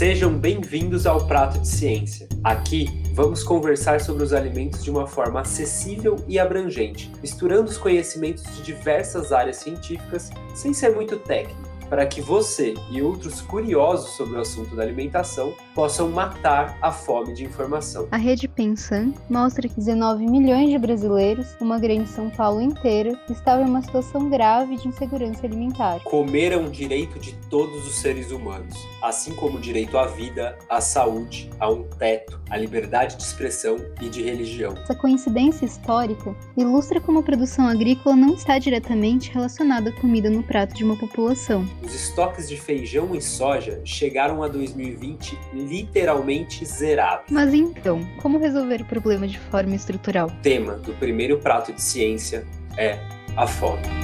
Sejam bem-vindos ao Prato de Ciência. Aqui vamos conversar sobre os alimentos de uma forma acessível e abrangente, misturando os conhecimentos de diversas áreas científicas sem ser muito técnico para que você e outros curiosos sobre o assunto da alimentação possam matar a fome de informação. A rede Pensan mostra que 19 milhões de brasileiros, uma grande São Paulo inteira, estavam em uma situação grave de insegurança alimentar. Comer é um direito de todos os seres humanos, assim como o direito à vida, à saúde, a um teto, à liberdade de expressão e de religião. Essa coincidência histórica ilustra como a produção agrícola não está diretamente relacionada à comida no prato de uma população os estoques de feijão e soja chegaram a 2020 literalmente zerados. Mas então, como resolver o problema de forma estrutural? O tema do primeiro prato de ciência é a fome.